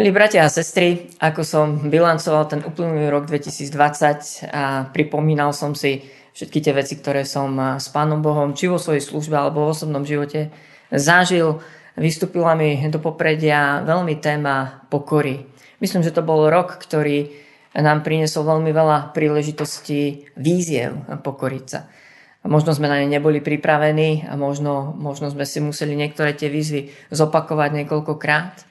Milí bratia a sestry, ako som bilancoval ten uplynulý rok 2020 a pripomínal som si všetky tie veci, ktoré som s Pánom Bohom, či vo svojej službe alebo v osobnom živote zažil, vystúpila mi do popredia veľmi téma pokory. Myslím, že to bol rok, ktorý nám priniesol veľmi veľa príležitostí, víziev pokoriť sa. Možno sme na ne neboli pripravení a možno, možno sme si museli niektoré tie výzvy zopakovať niekoľkokrát.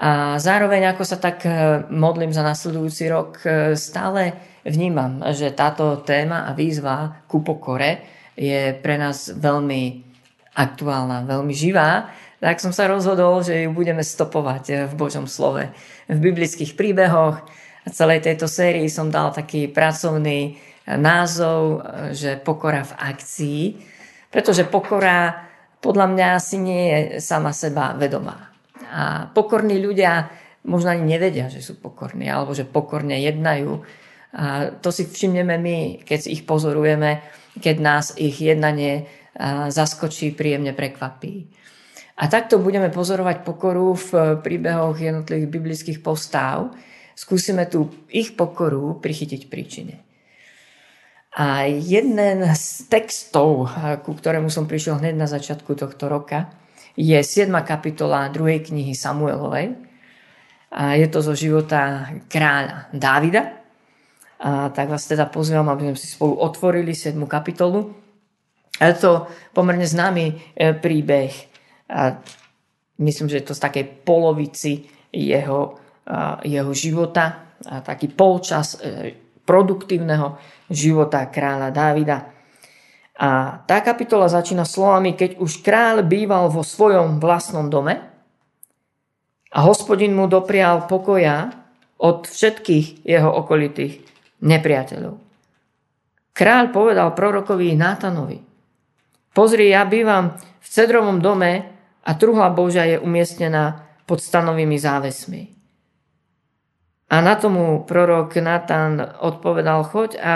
A zároveň, ako sa tak e, modlím za nasledujúci rok, e, stále vnímam, že táto téma a výzva ku pokore je pre nás veľmi aktuálna, veľmi živá, tak som sa rozhodol, že ju budeme stopovať e, v Božom slove. V biblických príbehoch a celej tejto sérii som dal taký pracovný názov, že pokora v akcii, pretože pokora podľa mňa asi nie je sama seba vedomá. A pokorní ľudia možno ani nevedia, že sú pokorní, alebo že pokorne jednajú. A to si všimneme my, keď ich pozorujeme, keď nás ich jednanie zaskočí, príjemne prekvapí. A takto budeme pozorovať pokoru v príbehoch jednotlivých biblických postáv. Skúsime tú ich pokoru prichytiť príčine. A jeden z textov, ku ktorému som prišiel hneď na začiatku tohto roka, je 7. kapitola 2. knihy Samuelovej. A je to zo života kráľa Dávida. A tak vás teda pozývam, aby sme si spolu otvorili 7. kapitolu. A je to pomerne známy e, príbeh. A myslím, že je to z takej polovici jeho, jeho života. A taký polčas e, produktívneho života kráľa Dávida. A tá kapitola začína slovami, keď už kráľ býval vo svojom vlastnom dome a hospodin mu doprial pokoja od všetkých jeho okolitých nepriateľov. Kráľ povedal prorokovi Nátanovi, pozri, ja bývam v cedrovom dome a truhla Božia je umiestnená pod stanovými závesmi. A na tomu prorok Natan odpovedal, choď a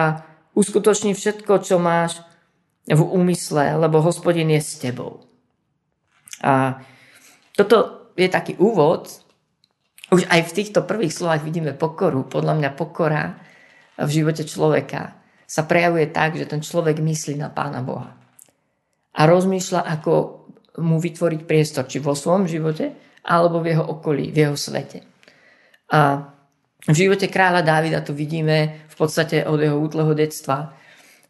uskutoční všetko, čo máš v úmysle, lebo hospodin je s tebou. A toto je taký úvod. Už aj v týchto prvých slovách vidíme pokoru. Podľa mňa pokora v živote človeka sa prejavuje tak, že ten človek myslí na Pána Boha. A rozmýšľa, ako mu vytvoriť priestor, či vo svojom živote, alebo v jeho okolí, v jeho svete. A v živote kráľa Dávida to vidíme v podstate od jeho útleho detstva,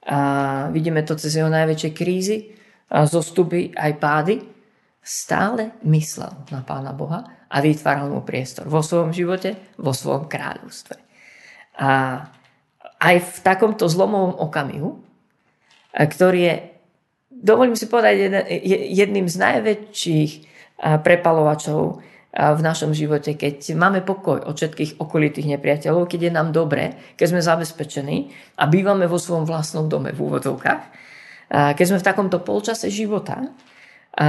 a vidíme to cez jeho najväčšie krízy, a zostupy aj pády. Stále myslel na Pána Boha a vytváral mu priestor vo svojom živote, vo svojom kráľovstve. A aj v takomto zlomovom okamihu, ktorý je, dovolím si povedať, jedným z najväčších prepalovačov v našom živote, keď máme pokoj od všetkých okolitých nepriateľov, keď je nám dobre, keď sme zabezpečení a bývame vo svojom vlastnom dome v úvodovkách, keď sme v takomto polčase života, a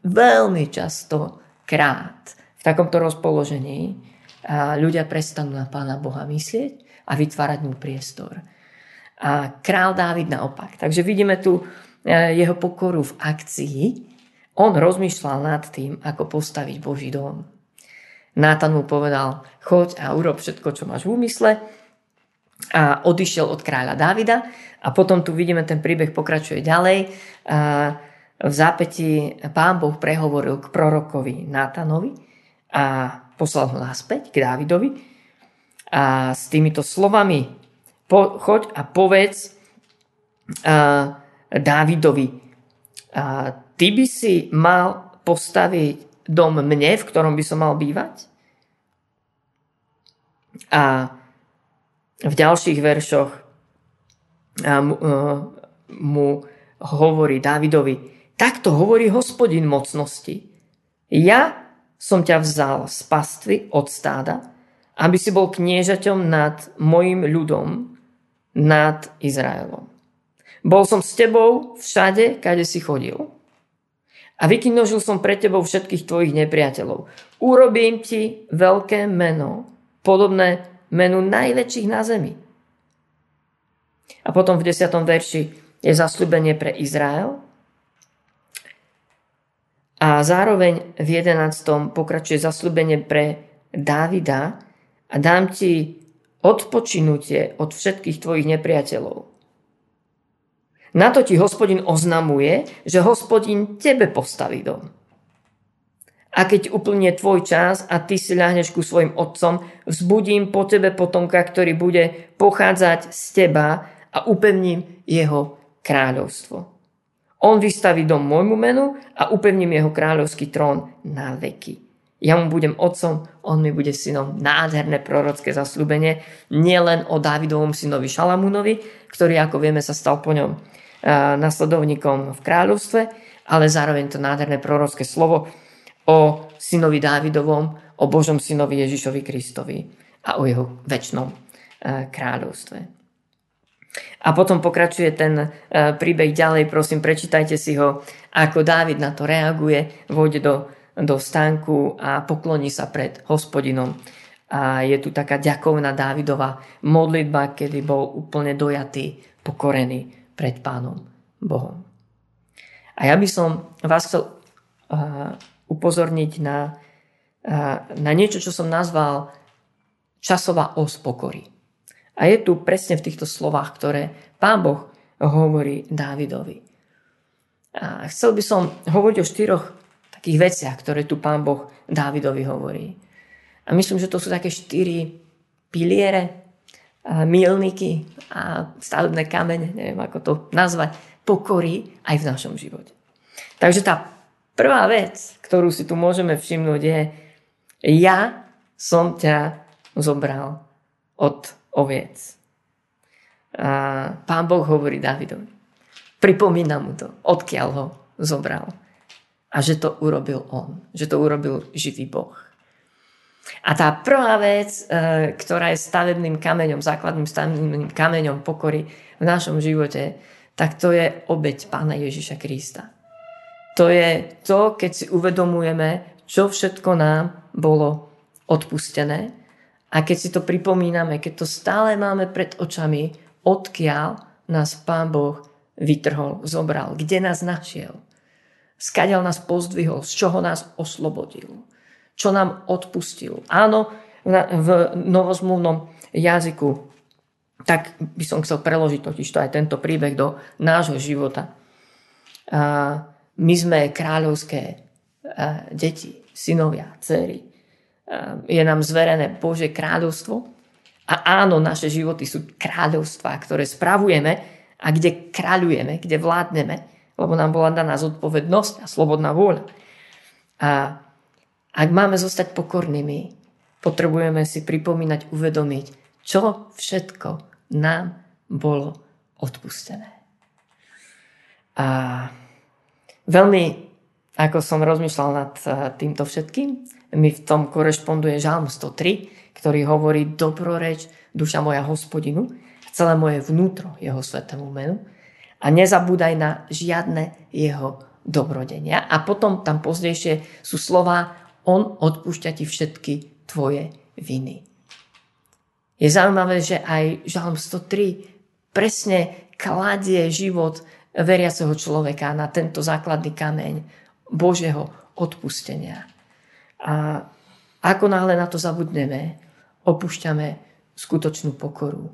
veľmi často krát v takomto rozpoložení ľudia prestanú na Pána Boha myslieť a vytvárať mu priestor. A král Dávid naopak. Takže vidíme tu jeho pokoru v akcii, on rozmýšľal nad tým, ako postaviť Boží dom. Nátan mu povedal, choď a urob všetko, čo máš v úmysle. A odišiel od kráľa Dávida. A potom tu vidíme, ten príbeh pokračuje ďalej. A v zápäti pán Boh prehovoril k prorokovi Nátanovi a poslal ho naspäť k Dávidovi. A s týmito slovami po, choď a povedz a, Dávidovi, a, ty by si mal postaviť dom mne, v ktorom by som mal bývať? A v ďalších veršoch mu hovorí Dávidovi, takto hovorí hospodin mocnosti. Ja som ťa vzal z pastvy od stáda, aby si bol kniežaťom nad mojim ľudom, nad Izraelom. Bol som s tebou všade, kade si chodil a vykinožil som pre tebou všetkých tvojich nepriateľov. Urobím ti veľké meno, podobné menu najväčších na zemi. A potom v 10. verši je zasľubenie pre Izrael. A zároveň v 11. pokračuje zasľubenie pre Dávida a dám ti odpočinutie od všetkých tvojich nepriateľov. Na to ti hospodin oznamuje, že hospodin tebe postaví dom. A keď úplne tvoj čas a ty si ľahneš ku svojim otcom, vzbudím po tebe potomka, ktorý bude pochádzať z teba a upevním jeho kráľovstvo. On vystaví dom môjmu menu a upevním jeho kráľovský trón na veky. Ja mu budem otcom, on mi bude synom. Nádherné prorocké zaslúbenie, nielen o Dávidovom synovi Šalamúnovi, ktorý, ako vieme, sa stal po ňom nasledovníkom v kráľovstve, ale zároveň to nádherné prorocké slovo o synovi Dávidovom, o Božom synovi Ježišovi Kristovi a o jeho väčšnom kráľovstve. A potom pokračuje ten e, príbeh ďalej, prosím, prečítajte si ho, ako Dávid na to reaguje, vôjde do, do stánku a pokloní sa pred hospodinom. A je tu taká ďakovná Dávidová modlitba, kedy bol úplne dojatý, pokorený pred Pánom Bohom. A ja by som vás chcel uh, upozorniť na, uh, na niečo, čo som nazval časová os pokory. A je tu presne v týchto slovách, ktoré pán Boh hovorí Dávidovi. A chcel by som hovoriť o štyroch takých veciach, ktoré tu pán Boh Dávidovi hovorí. A myslím, že to sú také štyri piliere, milníky a stavebné kamene, neviem ako to nazvať, pokory aj v našom živote. Takže tá prvá vec, ktorú si tu môžeme všimnúť je, ja som ťa zobral od oviec. A pán Boh hovorí Davidovi. Pripomína mu to, odkiaľ ho zobral. A že to urobil on. Že to urobil živý Boh. A tá prvá vec, e, ktorá je stavebným kameňom, základným stavebným kameňom pokory v našom živote, tak to je obeď Pána Ježiša Krista. To je to, keď si uvedomujeme, čo všetko nám bolo odpustené a keď si to pripomíname, keď to stále máme pred očami, odkiaľ nás Pán Boh vytrhol, zobral, kde nás našiel, skadiaľ nás pozdvihol, z čoho nás oslobodil, čo nám odpustil. Áno, v novozmluvnom jazyku, tak by som chcel preložiť totiž to aj tento príbeh do nášho života. My sme kráľovské deti, synovia, dcery. Je nám zverené Bože kráľovstvo. A áno, naše životy sú kráľovstvá, ktoré spravujeme a kde kráľujeme, kde vládneme, lebo nám bola daná zodpovednosť a slobodná vôľa. A ak máme zostať pokornými, potrebujeme si pripomínať, uvedomiť, čo všetko nám bolo odpustené. A veľmi, ako som rozmýšľal nad eh, týmto všetkým, mi v tom korešponduje Žalm 103, ktorý hovorí dobroreč duša moja hospodinu, celé moje vnútro jeho svetému menu a nezabúdaj na žiadne jeho dobrodenia. A potom tam pozdejšie sú slova on odpúšťa ti všetky tvoje viny. Je zaujímavé, že aj Žalm 103 presne kladie život veriaceho človeka na tento základný kameň Božieho odpustenia. A ako náhle na to zabudneme, opúšťame skutočnú pokoru.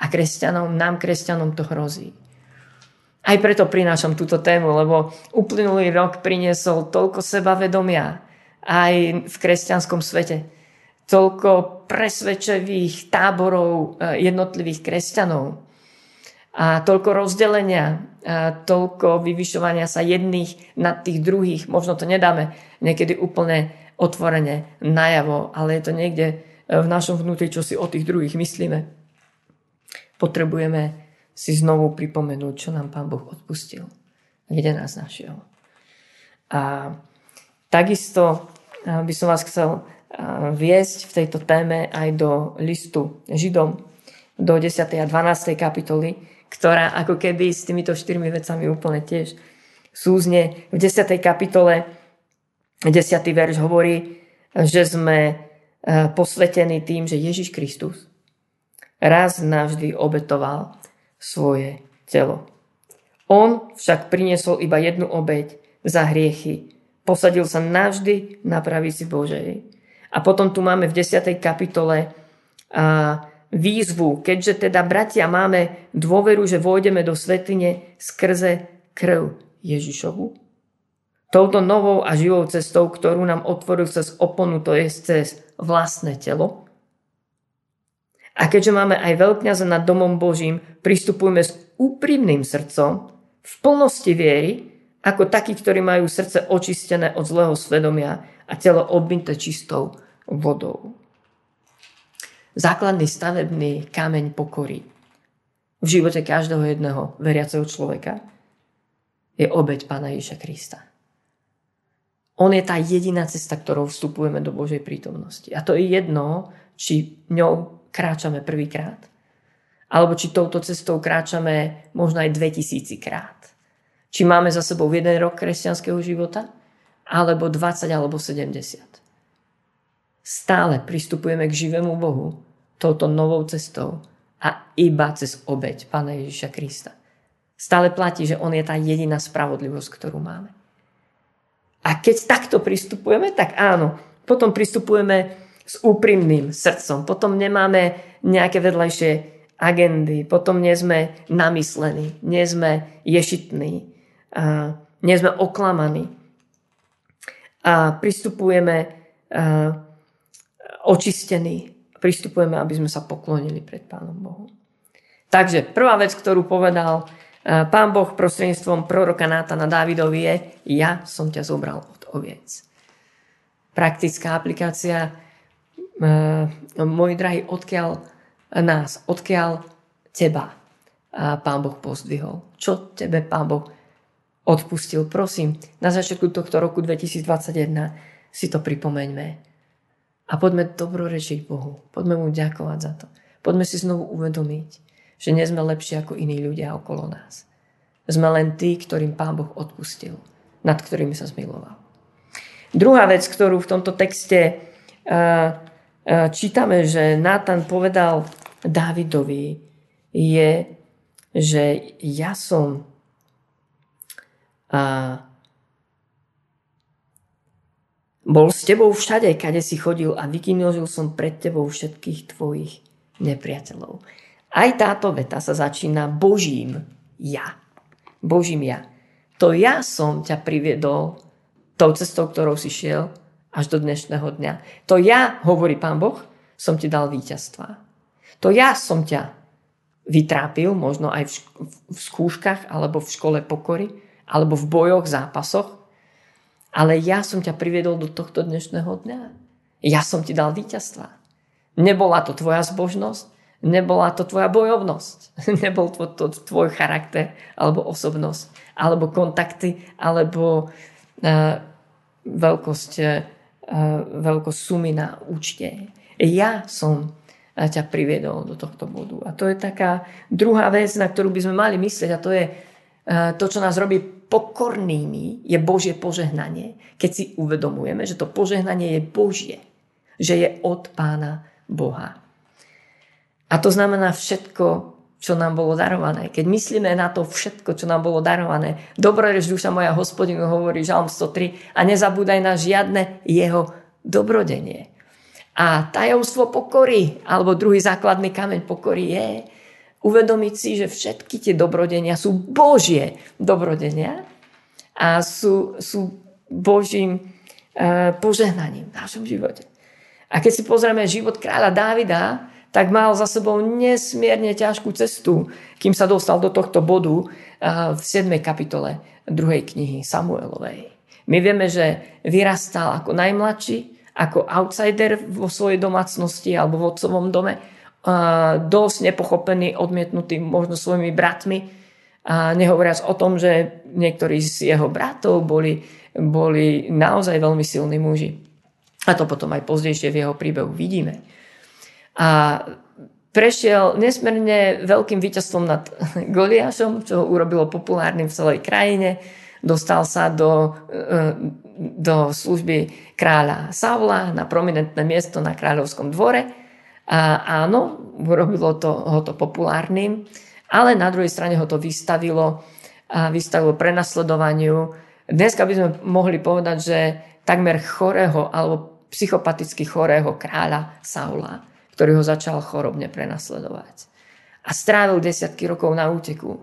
A kresťanom, nám kresťanom to hrozí. Aj preto prinášam túto tému, lebo uplynulý rok priniesol toľko sebavedomia aj v kresťanskom svete. Toľko presvedčevých táborov e, jednotlivých kresťanov. A toľko rozdelenia, a toľko vyvyšovania sa jedných nad tých druhých. Možno to nedáme niekedy úplne otvorene najavo, ale je to niekde e, v našom vnútri, čo si o tých druhých myslíme. Potrebujeme si znovu pripomenúť, čo nám Pán Boh odpustil. Kde nás našiel. A takisto e, by som vás chcel e, viesť v tejto téme aj do listu Židom do 10. a 12. kapitoly, ktorá ako keby s týmito štyrmi vecami úplne tiež súzne. V 10. kapitole Desiatý verš hovorí, že sme e, posvetení tým, že Ježiš Kristus raz navždy obetoval svoje telo. On však priniesol iba jednu obeď za hriechy. Posadil sa navždy na pravici Božej A potom tu máme v 10. kapitole a, výzvu, keďže teda bratia máme dôveru, že vôjdeme do svetine skrze krv Ježišovu. Touto novou a živou cestou, ktorú nám otvoril cez oponu, to je cez vlastné telo. A keďže máme aj veľkňaza nad domom Božím, pristupujeme s úprimným srdcom, v plnosti viery, ako takí, ktorí majú srdce očistené od zlého svedomia a telo obmité čistou vodou. Základný stavebný kameň pokory v živote každého jedného veriaceho človeka je obeď Pána Ježiša Krista. On je tá jediná cesta, ktorou vstupujeme do Božej prítomnosti. A to je jedno, či ňou kráčame prvýkrát, alebo či touto cestou kráčame možno aj 2000 krát. Či máme za sebou jeden rok kresťanského života, alebo 20 alebo 70. Stále pristupujeme k živému Bohu touto novou cestou a iba cez obeď Pána Ježiša Krista. Stále platí, že On je tá jediná spravodlivosť, ktorú máme. A keď takto pristupujeme, tak áno, potom pristupujeme s úprimným srdcom. Potom nemáme nejaké vedľajšie agendy, potom nie sme namyslení, nie sme ješitní, a nie sme oklamaní. A pristupujeme očistení, pristupujeme, aby sme sa poklonili pred Pánom Bohom. Takže prvá vec, ktorú povedal Pán Boh prostredníctvom proroka Nátana Dávidovi je ja som ťa zobral od oviec. Praktická aplikácia, môj drahý, odkiaľ nás, odkiaľ teba Pán Boh pozdvihol. Čo tebe Pán Boh odpustil. Prosím, na začiatku tohto roku 2021 si to pripomeňme a poďme dobrorečiť Bohu. Poďme mu ďakovať za to. Poďme si znovu uvedomiť, že nie sme lepší ako iní ľudia okolo nás. Sme len tí, ktorým Pán Boh odpustil, nad ktorými sa zmiloval. Druhá vec, ktorú v tomto texte uh, uh, čítame, že Nátan povedal Dávidovi, je, že ja som uh, bol s tebou všade, kade si chodil a vykinožil som pred tebou všetkých tvojich nepriateľov. Aj táto veta sa začína Božím ja. Božím ja. To ja som ťa priviedol tou cestou, ktorou si šiel až do dnešného dňa. To ja, hovorí Pán Boh, som ti dal víťazstva. To ja som ťa vytrápil, možno aj v, v skúškach, alebo v škole pokory, alebo v bojoch, zápasoch, ale ja som ťa priviedol do tohto dnešného dňa. Ja som ti dal víťazstva. Nebola to tvoja zbožnosť, nebola to tvoja bojovnosť, nebol to, to tvoj charakter, alebo osobnosť, alebo kontakty, alebo uh, veľkosť, uh, veľkosť sumy na účte. Ja som ťa priviedol do tohto bodu. A to je taká druhá vec, na ktorú by sme mali myslieť a to je uh, to, čo nás robí pokornými je Božie požehnanie, keď si uvedomujeme, že to požehnanie je Božie, že je od Pána Boha. A to znamená všetko, čo nám bolo darované. Keď myslíme na to všetko, čo nám bolo darované, dobrorež duša moja hospodinu, hovorí Žalm 103, a nezabúdaj na žiadne jeho dobrodenie. A tajomstvo pokory, alebo druhý základný kameň pokory je, uvedomiť si, že všetky tie dobrodenia sú Božie dobrodenia a sú, sú Božím e, požehnaním v našom živote. A keď si pozrieme život kráľa Dávida, tak mal za sebou nesmierne ťažkú cestu, kým sa dostal do tohto bodu e, v 7. kapitole druhej knihy Samuelovej. My vieme, že vyrastal ako najmladší, ako outsider vo svojej domácnosti alebo v otcovom dome dosť nepochopený, odmietnutý možno svojimi bratmi. A nehovoriac o tom, že niektorí z jeho bratov boli, boli naozaj veľmi silní muži. A to potom aj pozdejšie v jeho príbehu vidíme. A prešiel nesmerne veľkým víťazstvom nad Goliášom, čo ho urobilo populárnym v celej krajine. Dostal sa do, e, do služby kráľa Saula na prominentné miesto na kráľovskom dvore a áno, urobilo to, ho to populárnym, ale na druhej strane ho to vystavilo, a vystavilo prenasledovaniu. Dneska by sme mohli povedať, že takmer chorého alebo psychopaticky chorého kráľa Saula, ktorý ho začal chorobne prenasledovať. A strávil desiatky rokov na úteku.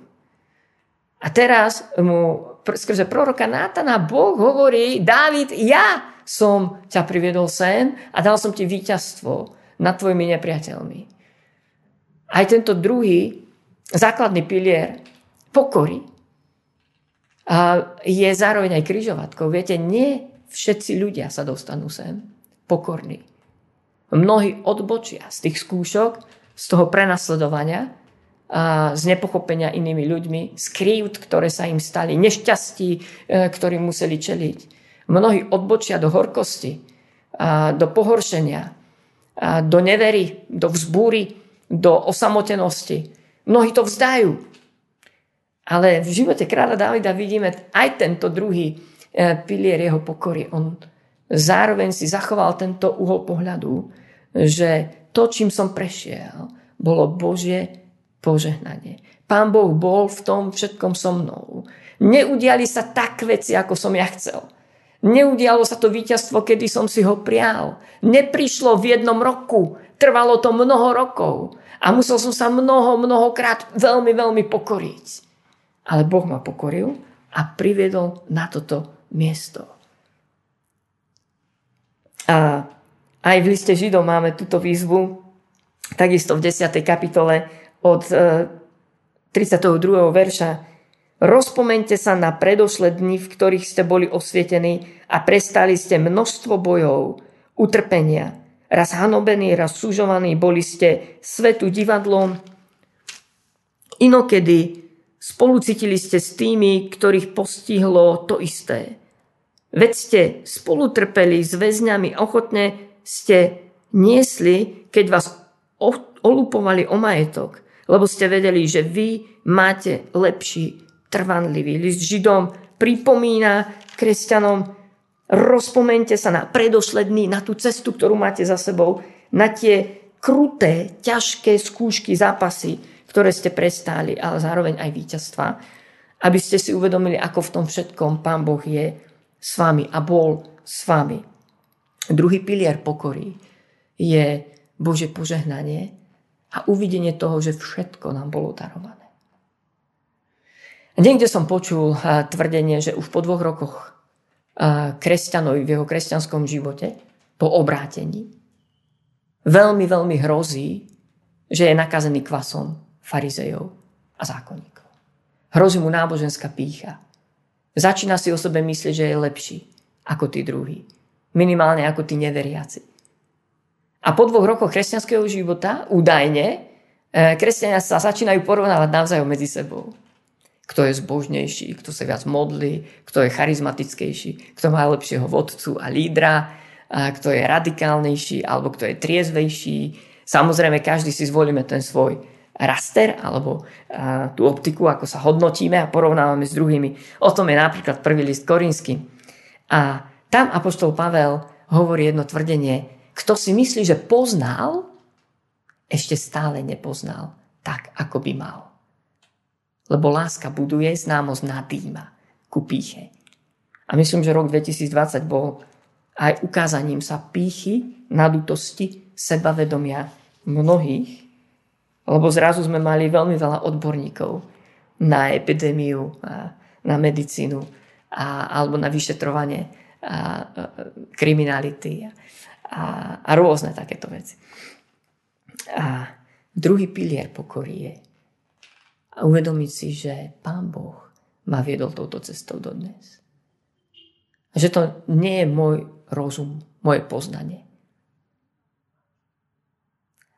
A teraz mu skrze proroka Nátana Boh hovorí, Dávid, ja som ťa priviedol sem a dal som ti víťazstvo nad tvojimi nepriateľmi. Aj tento druhý základný pilier pokory je zároveň aj kryžovatkou. Viete, nie všetci ľudia sa dostanú sem pokorní. Mnohí odbočia z tých skúšok, z toho prenasledovania, a z nepochopenia inými ľuďmi, z krívd, ktoré sa im stali, nešťastí, e, ktorým museli čeliť. Mnohí odbočia do horkosti, a do pohoršenia, do nevery, do vzbúry, do osamotenosti. Mnohí to vzdajú. Ale v živote kráľa Davida vidíme aj tento druhý e, pilier jeho pokory. On zároveň si zachoval tento uhol pohľadu, že to, čím som prešiel, bolo Božie požehnanie. Pán Boh bol v tom všetkom so mnou. Neudiali sa tak veci, ako som ja chcel. Neudialo sa to víťazstvo, kedy som si ho prial. Neprišlo v jednom roku. Trvalo to mnoho rokov. A musel som sa mnoho, mnohokrát veľmi, veľmi pokoriť. Ale Boh ma pokoril a priviedol na toto miesto. A aj v liste Židov máme túto výzvu, takisto v 10. kapitole od 32. E, verša. Rozpomente sa na predošlé dni, v ktorých ste boli osvietení a prestali ste množstvo bojov, utrpenia, raz hanobení, raz sužovaní, boli ste svetu divadlom. Inokedy spolucítili ste s tými, ktorých postihlo to isté. Veď ste spolutrpeli s väzňami, ochotne ste niesli, keď vás olupovali o majetok, lebo ste vedeli, že vy máte lepší trvanlivý. List Židom pripomína kresťanom, Rozpomente sa na predošlé dny, na tú cestu, ktorú máte za sebou, na tie kruté, ťažké skúšky, zápasy, ktoré ste prestáli, ale zároveň aj víťazstva, aby ste si uvedomili, ako v tom všetkom Pán Boh je s vami a bol s vami. Druhý pilier pokory je Bože požehnanie a uvidenie toho, že všetko nám bolo darované. Niekde som počul eh, tvrdenie, že už po dvoch rokoch kresťanovi v jeho kresťanskom živote po obrátení, veľmi, veľmi hrozí, že je nakazený kvasom farizejov a zákonníkov. Hrozí mu náboženská pícha. Začína si o sebe myslieť, že je lepší ako tí druhí. Minimálne ako tí neveriaci. A po dvoch rokoch kresťanského života, údajne, e, kresťania sa začínajú porovnávať navzájom medzi sebou kto je zbožnejší, kto sa viac modlí, kto je charizmatickejší, kto má lepšieho vodcu a lídra, a kto je radikálnejší alebo kto je triezvejší. Samozrejme, každý si zvolíme ten svoj raster alebo a, tú optiku, ako sa hodnotíme a porovnávame s druhými. O tom je napríklad prvý list Korínsky. A tam Apoštol Pavel hovorí jedno tvrdenie, kto si myslí, že poznal, ešte stále nepoznal tak, ako by mal. Lebo láska buduje, známosť nadýma ku píche. A myslím, že rok 2020 bol aj ukázaním sa pýchy, nadutosti, sebavedomia mnohých, lebo zrazu sme mali veľmi veľa odborníkov na epidémiu, na medicínu a, alebo na vyšetrovanie a, a, kriminality a, a, a rôzne takéto veci. A druhý pilier pokory je a uvedomiť si, že Pán Boh ma viedol touto cestou dodnes. A že to nie je môj rozum, moje poznanie.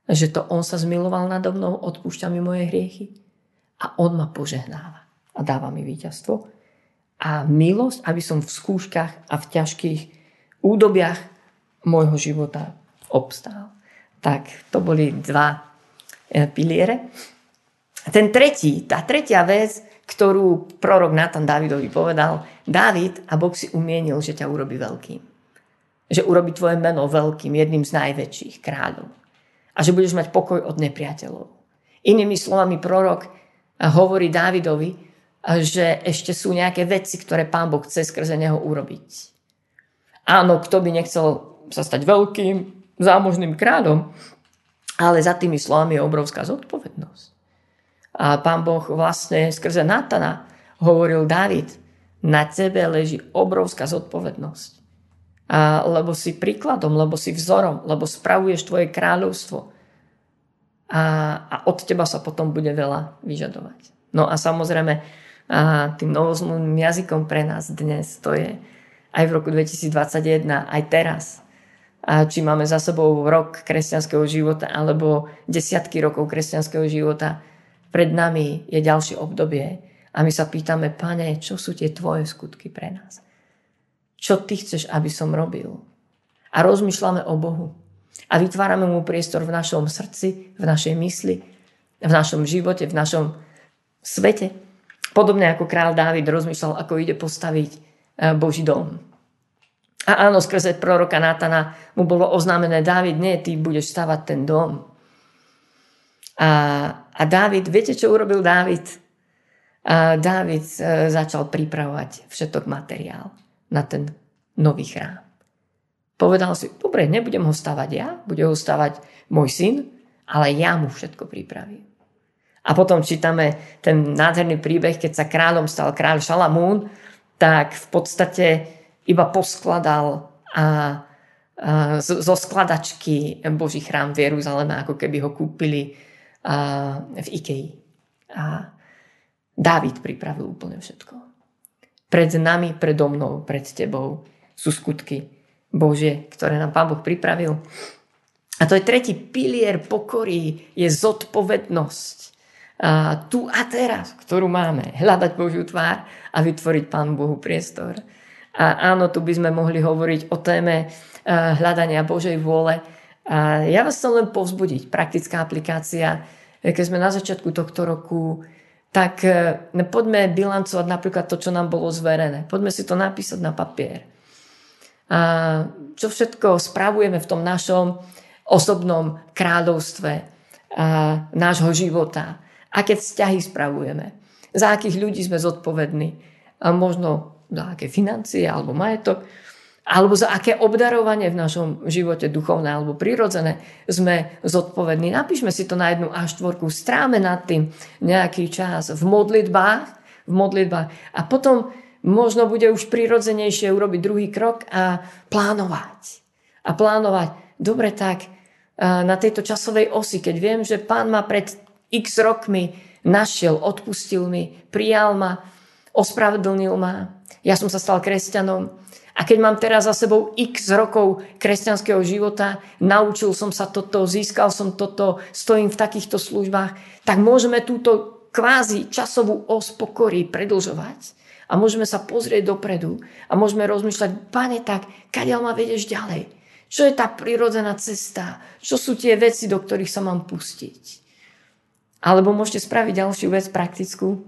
A že to On sa zmiloval nado mnou, odpúšťa mi moje hriechy a On ma požehnáva a dáva mi víťazstvo. A milosť, aby som v skúškach a v ťažkých údobiach môjho života obstál. Tak to boli dva eh, piliere. Ten tretí, tá tretia vec, ktorú prorok Natan Davidovi povedal, David a Boh si umienil, že ťa urobí veľkým. Že urobí tvoje meno veľkým, jedným z najväčších kráľov. A že budeš mať pokoj od nepriateľov. Inými slovami prorok hovorí Dávidovi, že ešte sú nejaké veci, ktoré pán Boh chce skrze neho urobiť. Áno, kto by nechcel sa stať veľkým, zámožným kráľom, ale za tými slovami je obrovská zodpovednosť. A pán Boh vlastne skrze Natana hovoril David, na tebe leží obrovská zodpovednosť. A, lebo si príkladom, lebo si vzorom, lebo spravuješ tvoje kráľovstvo. A, a od teba sa potom bude veľa vyžadovať. No a samozrejme, a tým novozmluvným jazykom pre nás dnes to je aj v roku 2021, aj teraz a či máme za sebou rok kresťanského života alebo desiatky rokov kresťanského života, pred nami je ďalšie obdobie a my sa pýtame, pane, čo sú tie tvoje skutky pre nás? Čo ty chceš, aby som robil? A rozmýšľame o Bohu. A vytvárame mu priestor v našom srdci, v našej mysli, v našom živote, v našom svete. Podobne ako král Dávid rozmýšľal, ako ide postaviť eh, Boží dom. A áno, skrze proroka Nátana mu bolo oznámené, Dávid, nie, ty budeš stavať ten dom. A, a Dávid, viete, čo urobil Dávid? A Dávid e, začal pripravovať všetok materiál na ten nový chrám. Povedal si, dobre, nebudem ho stavať ja, bude ho stavať môj syn, ale ja mu všetko pripravím. A potom čítame ten nádherný príbeh, keď sa kráľom stal kráľ Šalamún, tak v podstate iba poskladal a, a zo skladačky Boží chrám v Jeruzaleme, ako keby ho kúpili a, v Ikei. A Dávid pripravil úplne všetko. Pred nami, predo mnou, pred tebou sú skutky Božie, ktoré nám Pán Boh pripravil. A to je tretí pilier pokory, je zodpovednosť. A tu a teraz, ktorú máme, hľadať Božiu tvár a vytvoriť Pánu Bohu priestor. A áno, tu by sme mohli hovoriť o téme eh, hľadania Božej vôle. A ja vás chcem len povzbudiť. Praktická aplikácia. Keď sme na začiatku tohto roku, tak eh, poďme bilancovať napríklad to, čo nám bolo zverené. Poďme si to napísať na papier. A čo všetko spravujeme v tom našom osobnom kráľovstve a nášho života. Aké vzťahy spravujeme. Za akých ľudí sme zodpovední. A možno za aké financie alebo majetok, alebo za aké obdarovanie v našom živote duchovné alebo prirodzené sme zodpovední. Napíšme si to na jednu a štvorku, stráme nad tým nejaký čas v modlitbách, v modlitbách a potom možno bude už prirodzenejšie urobiť druhý krok a plánovať. A plánovať, dobre tak, na tejto časovej osi, keď viem, že pán ma pred x rokmi našiel, odpustil mi, prijal ma, ospravedlnil ma, ja som sa stal kresťanom a keď mám teraz za sebou x rokov kresťanského života, naučil som sa toto, získal som toto, stojím v takýchto službách, tak môžeme túto kvázi časovú os pokory predlžovať. A môžeme sa pozrieť dopredu a môžeme rozmýšľať, pane, tak, kadiaľ ma vedieš ďalej? Čo je tá prirodzená cesta? Čo sú tie veci, do ktorých sa mám pustiť? Alebo môžete spraviť ďalšiu vec praktickú.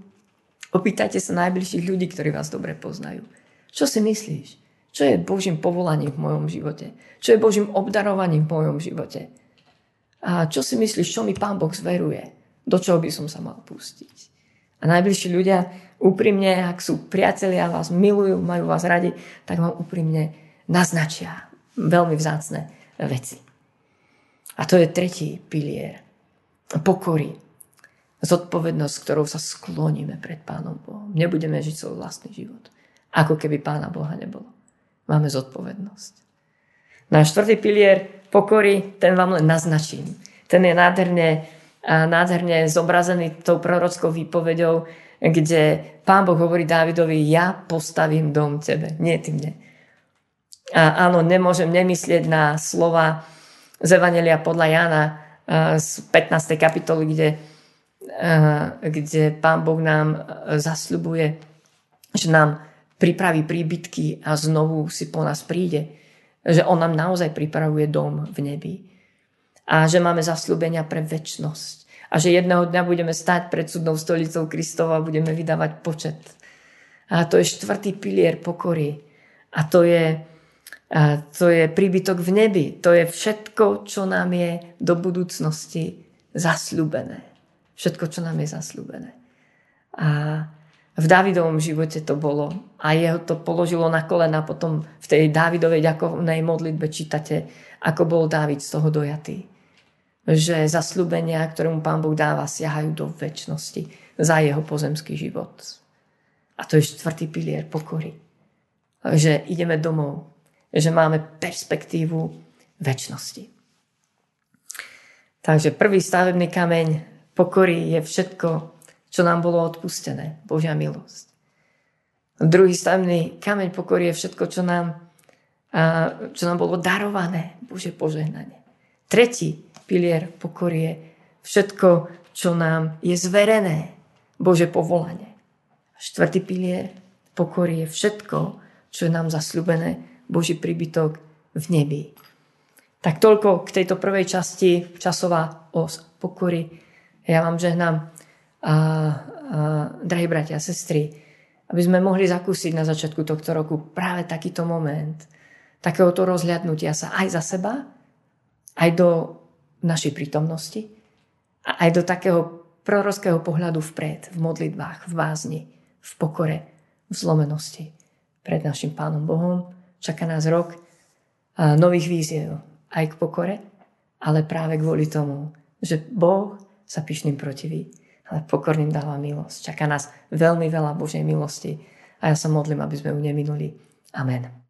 Opýtajte sa najbližších ľudí, ktorí vás dobre poznajú. Čo si myslíš? Čo je Božím povolaním v mojom živote? Čo je Božím obdarovaním v mojom živote? A čo si myslíš, čo mi Pán Boh zveruje? Do čoho by som sa mal pustiť? A najbližší ľudia úprimne, ak sú priatelia, vás milujú, majú vás radi, tak vám úprimne naznačia veľmi vzácne veci. A to je tretí pilier. Pokory zodpovednosť, ktorou sa skloníme pred Pánom Bohom. Nebudeme žiť svoj vlastný život. Ako keby Pána Boha nebolo. Máme zodpovednosť. Náš štvrtý pilier pokory, ten vám len naznačím. Ten je nádherne, nádherne zobrazený tou prorockou výpovedou, kde Pán Boh hovorí Dávidovi, ja postavím dom tebe, nie ty mne. A áno, nemôžem nemyslieť na slova z Evangelia podľa Jana z 15. kapitoly, kde kde Pán Boh nám e, zasľubuje, že nám pripraví príbytky a znovu si po nás príde. Že On nám naozaj pripravuje dom v nebi. A že máme zasľúbenia pre väčnosť. A že jedného dňa budeme stať pred súdnou stolicou Kristova a budeme vydávať počet. A to je štvrtý pilier pokory. A to je, a to je príbytok v nebi. To je všetko, čo nám je do budúcnosti zasľúbené. Všetko, čo nám je zaslúbené. A v Dávidovom živote to bolo a jeho to položilo na kolena potom v tej Dávidovej ďakovnej modlitbe čítate, ako bol Dávid z toho dojatý. Že zasľubenia, ktoré mu Pán Boh dáva, siahajú do väčšnosti za jeho pozemský život. A to je štvrtý pilier pokory. Že ideme domov, že máme perspektívu väčšnosti. Takže prvý stavebný kameň pokory je všetko, čo nám bolo odpustené. Božia milosť. Druhý stavebný kameň pokory je všetko, čo nám, čo nám bolo darované. Bože požehnanie. Tretí pilier pokory je všetko, čo nám je zverené. Bože povolanie. Štvrtý pilier pokory je všetko, čo je nám zasľubené. Boží príbytok v nebi. Tak toľko k tejto prvej časti, časová os pokory. Ja vám žehnám a, a, drahí bratia a sestry, aby sme mohli zakúsiť na začiatku tohto roku práve takýto moment, takéhoto rozhľadnutia sa aj za seba, aj do našej prítomnosti a aj do takého prorockého pohľadu vpred, v modlitbách, v vázni, v pokore, v zlomenosti pred našim Pánom Bohom. Čaká nás rok nových víziev aj k pokore, ale práve kvôli tomu, že Boh sa pyšným protiví, ale pokorným dáva milosť. Čaká nás veľmi veľa Božej milosti a ja sa modlím, aby sme ju neminuli. Amen.